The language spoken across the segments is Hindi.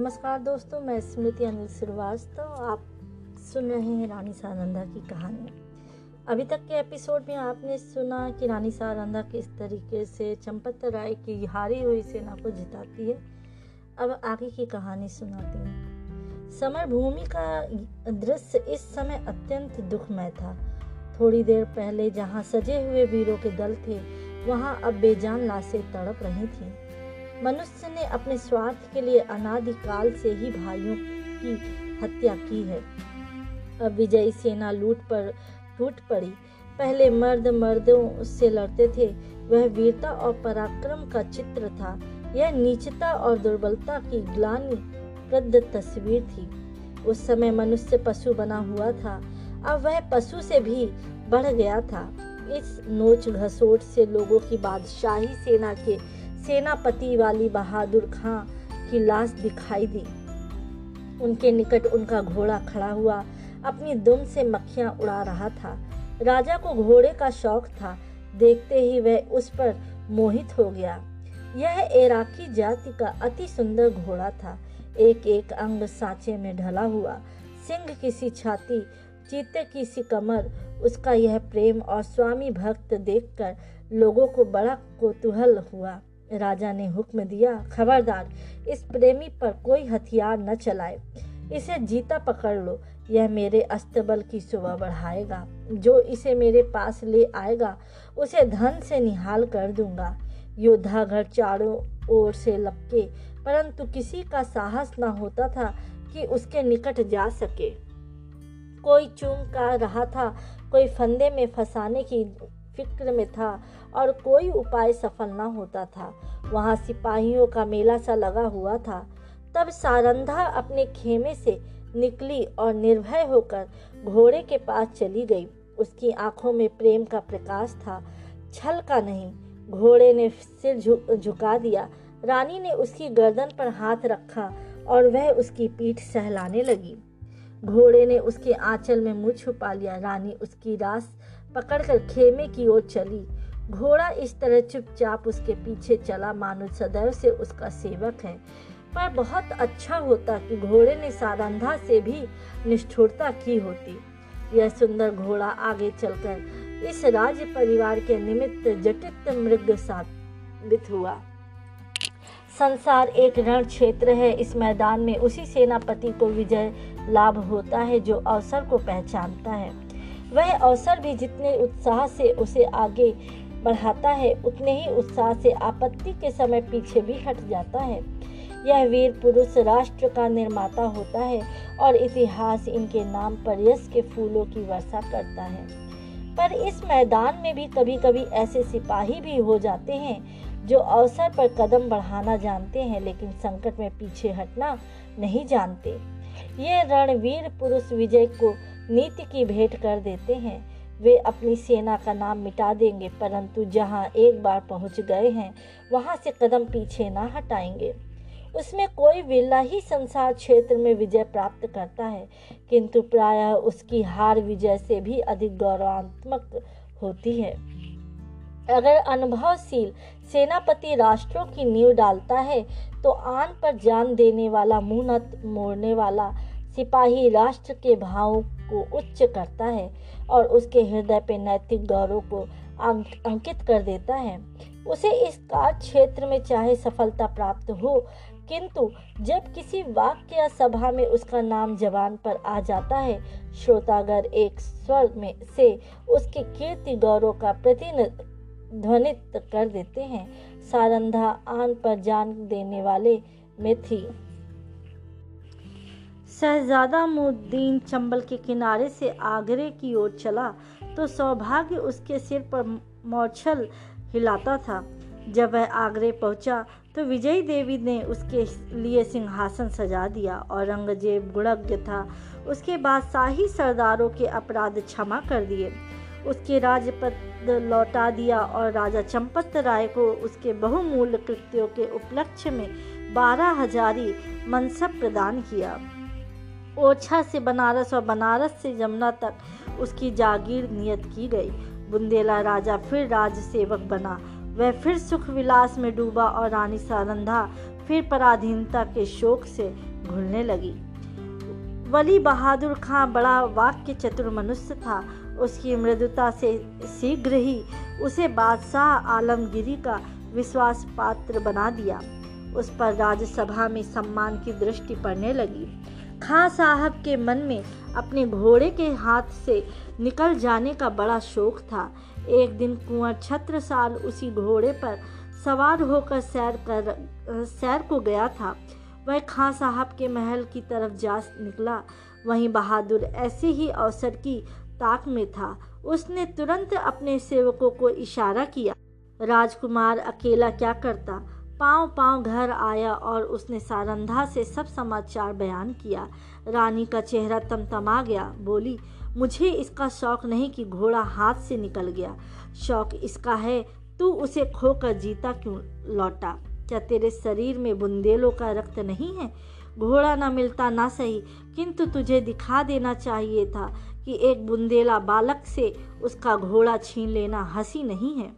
नमस्कार दोस्तों, मैं स्मृति अनिल श्रीवास्तव, आप सुन रहे हैं रानी सारंदा की कहानी। अभी तक के एपिसोड में आपने सुना कि रानी सारंदा किस तरीके से चंपत राय की हारी हुई सेना को जिताती है। अब आगे की कहानी सुनाती हूँ। समर भूमि का दृश्य इस समय अत्यंत दुखमय था। थोड़ी देर पहले जहाँ सजे हुए वीरों के दल थे, वहाँ अब बेजान लाशें तड़प रही थीं। मनुष्य ने अपने स्वार्थ के लिए अनादिकाल से ही भाइयों की हत्या की है। अब विजयी सेना लूट पर, टूट पड़ी। पहले मर्द मर्दों से लड़ते थे। वह वीरता और पराक्रम का चित्र था। यह नीचता और दुर्बलता की ग्लानी प्रद तस्वीर थी। उस समय मनुष्य पशु बना हुआ था। अब वह पशु से भी बढ़ गया था। इस नोच घसोट से लोगों की बादशाही सेना के सेनापति वाली बहादुर खां की लाश दिखाई दी। उनके निकट उनका घोड़ा खड़ा हुआ, अपनी दुम से मक्खियाँ उड़ा रहा था। राजा को घोड़े का शौक था। देखते ही वह उस पर मोहित हो गया। यह एराकी जाति का अति सुंदर घोड़ा था। एक एक अंग सांचे में ढला हुआ। सिंह की सी छाती, चीते की सी कमर, उसका यह प्रेम और स्वामी भक्त देखकर लोगों को बड़ा कोतूहल हुआ। राजा ने हुक्म दिया, खबरदार, इस प्रेमी पर कोई हथियार न चलाए। इसे जीता पकड़ लो। यह मेरे अस्तबल की सुबह बढ़ाएगा। जो इसे मेरे पास ले आएगा, उसे धन से निहाल कर दूँगा। योद्धा घर चारों ओर से लपके, परंतु किसी का साहस न होता था कि उसके निकट जा सके। कोई चूम का रहा था, कोई फंदे में फंसाने की फ़िक्र में था और कोई उपाय सफल न होता था। वहाँ सिपाहियों का मेला सा लगा हुआ था। तब सारंधा अपने खेमे से निकली और निर्भय होकर घोड़े के पास चली गई। उसकी आँखों में प्रेम का प्रकाश था। छल का नहीं, घोड़े ने सिर झुका दिया। रानी ने उसकी गर्दन पर हाथ रखा और वह उसकी पीठ सहलाने लगी। घोड़े ने उसके आंचल में मुँह छुपा लिया। रानी उसकी रास पकड़कर खेमे की ओर चली। घोड़ा इस तरह चुपचाप उसके पीछे चला। मानो सदैव से उसका सेवक है। पर बहुत अच्छा होता कि घोड़े ने सारंधा से भी निष्ठुरता की होती। यह सुंदर घोड़ा आगे चलकर इस राज्य परिवार के निमित्त जटित मृग साबित हुआ। संसार एक रण क्षेत्र है। इस मैदान में उसी सेनापति को विजय लाभ होता है जो अवसर को पहचानता है। वह अवसर भी जितने उत्साह से उसे आगे बढ़ाता है, उतने ही उत्साह से आपत्ति के समय पीछे भी हट जाता है। यह वीर पुरुष राष्ट्र का निर्माता होता है और इतिहास इनके नाम पर यश के फूलों की वर्षा करता है। पर इस मैदान में भी कभी कभी ऐसे सिपाही भी हो जाते हैं, जो अवसर पर कदम बढ़ाना जानते हैं, लेकिन संकट में पीछे हटना नहीं जानते। ये रणवीर पुरुष विजय को नीति की भेंट कर देते हैं। वे अपनी सेना का नाम मिटा देंगे, परंतु जहाँ एक बार पहुँच गए हैं, वहाँ से कदम पीछे ना हटाएँगे। उसमें कोई विरला ही संसार क्षेत्र में विजय प्राप्त करता है, किंतु प्रायः उसकी हार विजय से भी अधिक गौरवात्मक होती है। अगर अनुभवशील सेनापति राष्ट्रों की नींव डालता है तो आन पर जान देने वाला मुँह मोड़ने वाला सिपाही राष्ट्र के भावों को उच्च करता है और उसके हृदय पे नैतिक गौरव को अंकित कर देता है। उसे इस कार्य क्षेत्र में चाहे सफलता प्राप्त हो, किंतु जब किसी वाक्य या सभा में उसका नाम जवान पर आ जाता है, श्रोतागर एक स्वर में से उसके कीर्ति गौरव का प्रतिध्वनित कर देते हैं। सारंधा आन पर जान देने वाले में थी। शहजादा मुद्दीन चंबल के किनारे से आगरे की ओर चला तो सौभाग्य उसके सिर पर मौछल हिलाता था। जब वह आगरे पहुँचा तो विजयी देवी ने उसके लिए सिंहासन सजा दिया औरंगज़ेब गुणज्ञ था। उसके बाद शाही सरदारों के अपराध क्षमा कर दिए। उसके राजपद लौटा दिया और राजा चंपत राय को उसके बहुमूल्य कृत्यों के उपलक्ष्य में बारह हजारी मनसब प्रदान किया। ओछा से बनारस और बनारस से जमुना तक उसकी जागीर नियत की गई। बुंदेला राजा फिर राज सेवक बना। वह फिर सुख विलास में डूबा और रानी सारंधा फिर पराधीनता के शोक से घुलने लगी। वली बहादुर खां बड़ा वाक्य चतुर मनुष्य था। उसकी मृदुता से शीघ्र ही उसे बादशाह आलमगिरी का विश्वास पात्र बना दिया। उस पर राज्यसभा में सम्मान की दृष्टि पड़ने लगी। खां साहब के मन में अपने घोड़े के हाथ से निकल जाने का बड़ा शौक था। एक दिन कुंवर छत्र साल उसी घोड़े पर सवार होकर सैर कर, सैर को गया था। वह खां साहब के महल की तरफ़ जा निकला। वहीं बहादुर ऐसे ही अवसर की ताक में था। उसने तुरंत अपने सेवकों को इशारा किया, राजकुमार, अकेला क्या करता? पाँव पाँव घर आया और उसने सारंधा से सब समाचार बयान किया। रानी का चेहरा तमतमा गया। बोली, मुझे इसका शौक नहीं कि घोड़ा हाथ से निकल गया। शौक इसका है, तू उसे खोकर जीता क्यों लौटा? क्या तेरे शरीर में बुंदेलों का रक्त नहीं है? घोड़ा ना मिलता ना सही, किंतु तुझे दिखा देना चाहिए था कि एक बुंदेला बालक से उसका घोड़ा छीन लेना हँसी नहीं है।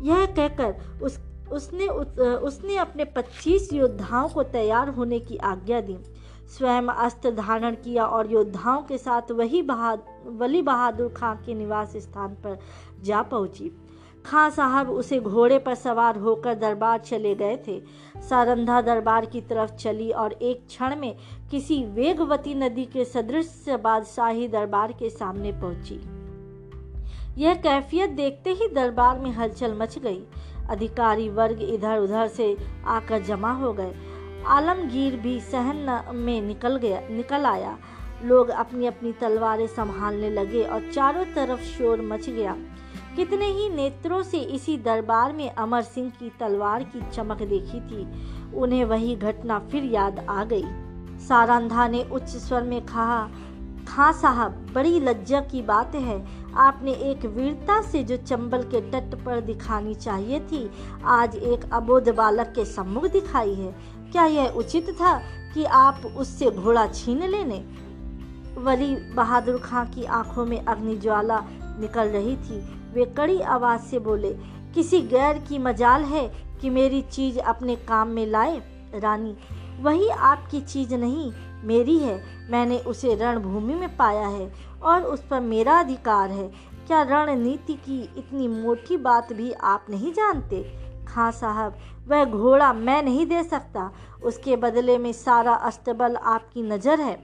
यह कहकर उस उसने उसने अपने 25 योद्धाओं को तैयार होने की आज्ञा दी। स्वयं अस्त्र धारण किया और योद्धाओं के साथ वही बहादुर वली बहादुर खां के निवास स्थान पर जा पहुँची। खां साहब उसे घोड़े पर सवार होकर दरबार चले गए थे। सारंधा दरबार की तरफ़ चली और एक क्षण में किसी वेगवती नदी के सदृश बादशाही दरबार के सामने पहुँची। यह कैफियत देखते ही दरबार में हलचल मच गई। अधिकारी वर्ग इधर उधर से आकर जमा हो गए। आलमगीर भी सहन में निकल गया, निकल आया। लोग अपनी अपनी तलवारें संभालने लगे और चारों तरफ़ शोर मच गया। कितने ही नेत्रों से इसी दरबार में अमर सिंह की तलवार की चमक देखी थी, उन्हें वही घटना फिर याद आ गई। सारंधा ने उच्च स्वर में कहा खां साहब, बड़ी लज्जा की बात है। आपने एक वीरता से जो चंबल के तट पर दिखानी चाहिए थी, आज एक अबोध बालक के सम्मुख दिखाई है। क्या यह उचित था कि आप उससे घोड़ा छीन लेने? वली बहादुर खां की आँखों में अग्नि ज्वाला निकल रही थी। वे कड़ी आवाज़ से बोले, किसी गैर की मजाल है कि मेरी चीज़ अपने काम में लाए, रानी? वही आपकी चीज़ नहीं, मेरी है। मैंने उसे रणभूमि में पाया है। और उस पर मेरा अधिकार है। क्या रणनीति की इतनी मोटी बात भी आप नहीं जानते? खां साहब, वह घोड़ा मैं नहीं दे सकता। उसके बदले में सारा अस्तबल आपकी नज़र है।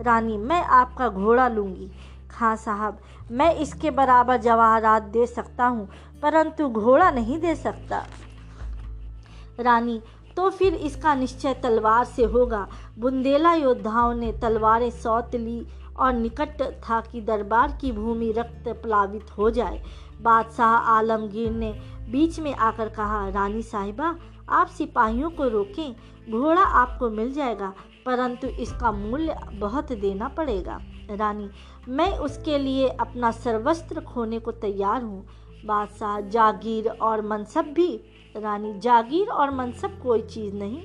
रानी, मैं आपका घोड़ा लूँगी। खां साहब, मैं इसके बराबर जवाहरात दे सकता हूँ, परंतु घोड़ा नहीं दे सकता। रानी तो फिर इसका निश्चय तलवार से होगा। बुंदेला योद्धाओं ने तलवारें सौत ली और निकट था कि दरबार की भूमि रक्त प्लावित हो जाए। बादशाह आलमगीर ने बीच में आकर कहा, रानी साहिबा, आप सिपाहियों को रोकें, घोड़ा आपको मिल जाएगा, परंतु इसका मूल्य बहुत देना पड़ेगा। रानी, मैं उसके लिए अपना सर्वस्त्र खोने को तैयार हूँ। बादशाह जागीर और मनसब भी रानी, जागीर और मनसब कोई चीज़ नहीं।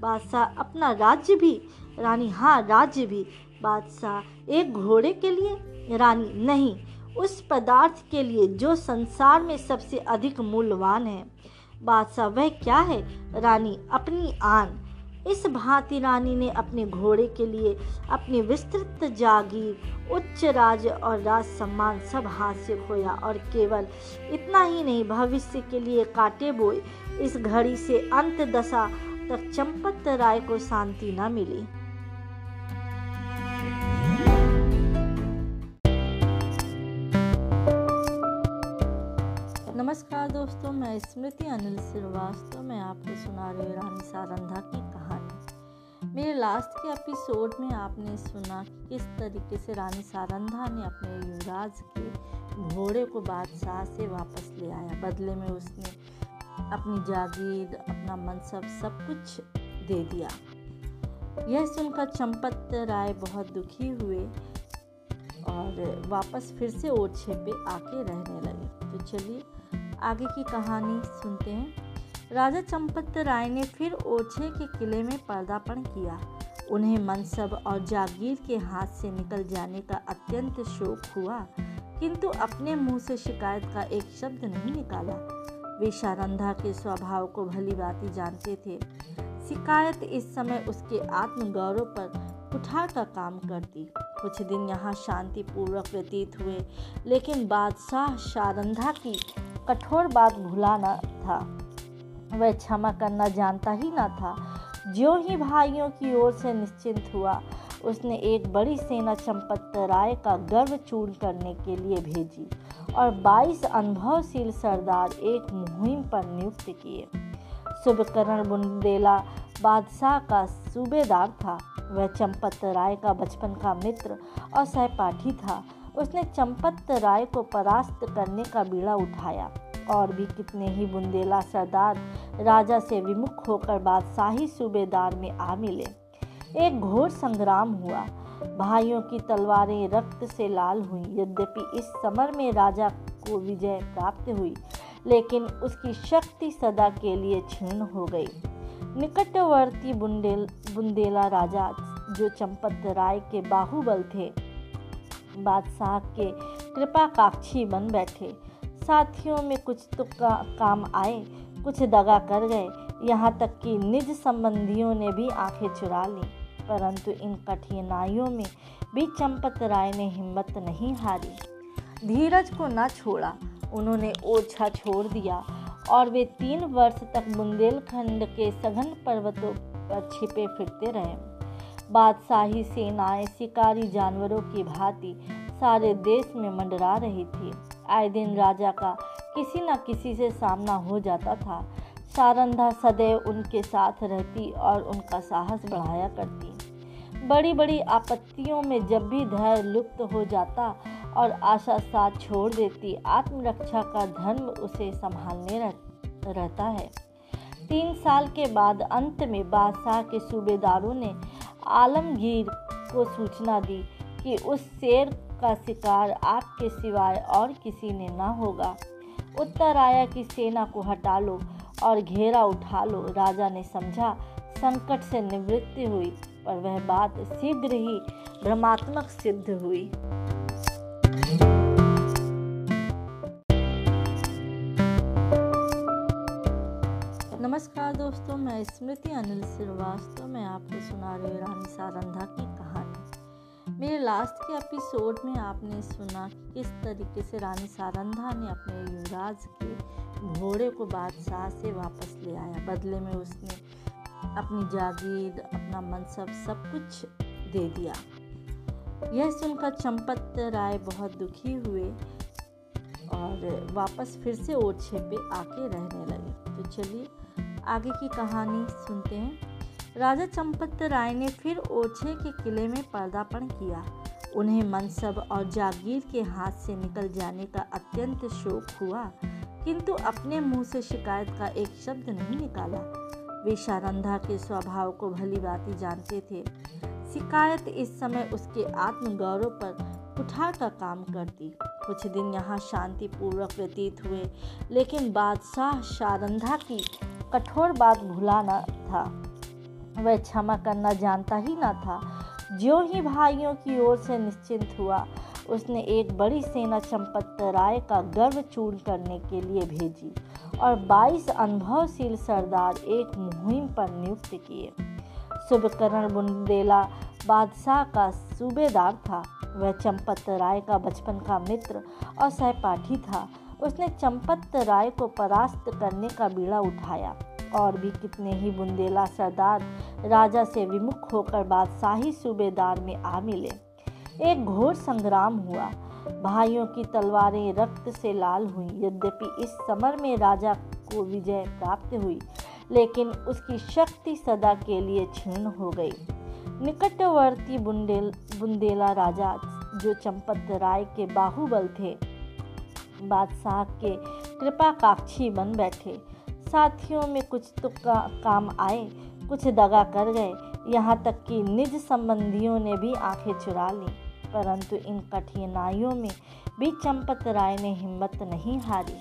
बादशाह अपना राज्य भी। रानी हाँ राज्य भी। बादशाह एक घोड़े के लिए? रानी, नहीं, उस पदार्थ के लिए जो संसार में सबसे अधिक मूल्यवान है। बादशाह, वह क्या है? रानी, अपनी आन। इस भांति रानी ने अपने घोड़े के लिए अपनी विस्तृत जागीर, उच्च राज और राज सम्मान सब हाथ से खोया और केवल इतना ही नहीं, भविष्य के लिए काटे बोए। इस घड़ी से अंत दशा तक चंपत राय को शांति न मिली। दोस्तों, मैं स्मृति अनिल श्रीवास्तव, मैं आपको सुना रही रानी सारंधा की कहानी। मेरे लास्ट के एपिसोड में आपने सुना कि किस तरीके से रानी सारंधा ने अपने युवराज के घोड़े को बादशाह से वापस ले आया। बदले में उसने अपनी जागीर, अपना मनसब सब कुछ दे दिया। यह सुनकर चंपत राय बहुत दुखी हुए और वापस फिर से ओछे पे आके रहने लगे। तो चलिए आगे की कहानी सुनते हैं। राजा चंपत राय ने फिर ओछे के किले में पर्दापण किया। उन्हें मनसब और जागीर के हाथ से निकल जाने का अत्यंत शोक हुआ, किंतु अपने मुँह से शिकायत का एक शब्द नहीं निकाला। वे शारंधा के स्वभाव को भली बाती जानते थे। शिकायत इस समय उसके आत्मगौरव पर का काम करती। कुछ दिन यहाँ शांतिपूर्वक व्यतीत हुए, लेकिन बादशाह शारंधा की कठोर बात भूला न था। वह क्षमा करना जानता ही ना था। जो ही भाइयों की ओर से निश्चिंत हुआ, उसने एक बड़ी सेना चंपत राय का गर्व चूर्ण करने के लिए भेजी और 22 अनुभवशील सरदार एक मुहिम पर नियुक्त किए। शुभकरण बुंदेला बादशाह का सूबेदार था। वह चंपत राय का बचपन का मित्र और सहपाठी था। उसने चंपत राय को परास्त करने का बीड़ा उठाया और भी कितने ही बुंदेला सरदार राजा से विमुख होकर बादशाही सूबेदार में आ मिले। एक घोर संग्राम हुआ। भाइयों की तलवारें रक्त से लाल हुई। यद्यपि इस समर में राजा को विजय प्राप्त हुई लेकिन उसकी शक्ति सदा के लिए क्षीण हो गई। निकटवर्ती बुंदेल बुंदेला राजा जो चंपत राय के बाहुबल थे बादशाह के कृपा काक्षी बन बैठे। साथियों में कुछ तो का, काम आए कुछ दगा कर गए। यहाँ तक कि निज संबंधियों ने भी आँखें चुरा ली परंतु इन कठिनाइयों में भी चंपत राय ने हिम्मत नहीं हारी। धीरज को न छोड़ा उन्होंने ओछा छोड़ दिया और वे तीन वर्ष तक बुंदेलखंड के सघन पर्वतों पर छिपे फिरते रहे। बादशाही सेनाएँ, शिकारी जानवरों की भांति सारे देश में मंडरा रही थी। आए दिन राजा का किसी न किसी से सामना हो जाता था। सारंधा सदैव उनके साथ रहती और उनका साहस बढ़ाया करती। बड़ी बड़ी आपत्तियों में जब भी धैर्य लुप्त हो जाता और आशा साथ छोड़ देती। आत्मरक्षा का धर्म उसे संभालने रह, रहता है। तीन साल के बाद अंत में बादशाह के सूबेदारों ने आलमगीर को सूचना दी कि उस शेर का शिकार आपके सिवाय और किसी ने न होगा। उत्तर आया कि सेना को हटा लो और घेरा उठा लो। राजा ने समझा संकट से निवृत्ति हुई पर वह बात शीघ्र ही भ्रमात्मक सिद्ध हुई। नमस्कार दोस्तों, मैं स्मृति अनिल श्रीवास्तव। मैं आपको सुना रही रानी सारंधा की कहानी। मेरे लास्ट के एपिसोड में आपने सुना कि किस तरीके से रानी सारंधा ने अपने युवराज के घोड़े को बादशाह से वापस ले आया। बदले में उसने अपनी जागीर, अपना मनसब सब कुछ दे दिया। यह सुनकर चंपत राय बहुत दुखी हुए और वापस फिर से ओछे पे आके रहने लगे। तो चलिए आगे की कहानी सुनते हैं। राजा चंपत राय ने फिर ओछे के किले में पर्दापण किया। उन्हें मनसब और जागीर के हाथ से निकल जाने का अत्यंत शोक हुआ, किंतु अपने मुँह से शिकायत का एक शब्द नहीं निकाला। वे शारंधा के स्वभाव को भली बाती जानते थे। शिकायत इस समय उसके आत्मगौरव पर कुठार का काम करती। कुछ दिन यहाँ शांतिपूर्वक व्यतीत हुए, लेकिन बादशाह शारंधा की कठोर बात भूला न था। वह क्षमा करना जानता ही न था। जो ही भाइयों की ओर से निश्चिंत हुआ, उसने एक बड़ी सेना चंपत राय का गर्व चूर्ण करने के लिए भेजी और 22 अनुभवशील सरदार एक मुहिम पर नियुक्त किए। शुभकरण बुंदेला बादशाह का सूबेदार था। वह चंपत राय का बचपन का मित्र और सहपाठी था। उसने चंपत राय को परास्त करने का बीड़ा उठाया। और भी कितने ही बुंदेला सरदार राजा से विमुख होकर बादशाही सूबेदार में आ मिले। एक घोर संग्राम हुआ। भाइयों की तलवारें रक्त से लाल हुई। यद्यपि इस समर में राजा को विजय प्राप्त हुई, लेकिन उसकी शक्ति सदा के लिए क्षीण हो गई। निकटवर्ती बुंदेल, बुंदेला राजा जो चंपत राय के बाहुबल थे बादशाह के कृपा काक्षी बन बैठे। साथियों में कुछ तो का, काम आए कुछ दगा कर गए। यहाँ तक कि निज संबंधियों ने भी आँखें चुरा ली। परंतु इन कठिनाइयों में भी चंपत राय ने हिम्मत नहीं हारी।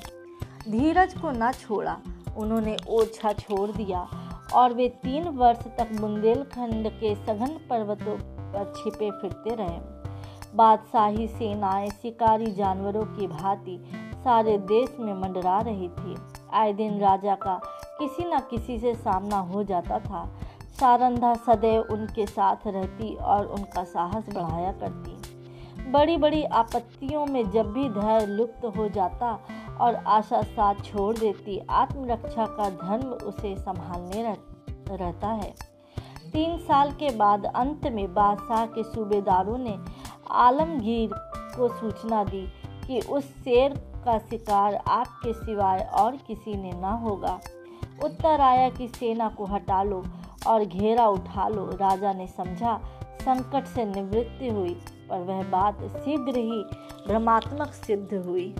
धीरज को न छोड़ा। उन्होंने ओछा छोड़ दिया और वे तीन वर्ष तक बुंदेलखंड के सघन पर्वतों पर छिपे फिरते रहे। बादशाही सेनाएँ शिकारी जानवरों की भांति सारे देश में मंडरा रही थी। आए दिन राजा का किसी न किसी से सामना हो जाता था। सारंधा सदैव उनके साथ रहती और उनका साहस बढ़ाया करती। बड़ी बड़ी आपत्तियों में जब भी धैर्य लुप्त हो जाता और आशा साथ छोड़ देती आत्मरक्षा का धर्म उसे संभालने रह, रहता है। तीन साल के बाद अंत में बादशाह के सूबेदारों ने आलमगीर को सूचना दी कि उस शेर का शिकार आपके सिवाय और किसी ने ना होगा। उत्तर आया कि सेना को हटा लो और घेरा उठा लो। राजा ने समझा, संकट से निवृत्ति हुई, पर वह बात शीघ्र ही भ्रमात्मक सिद्ध हुई।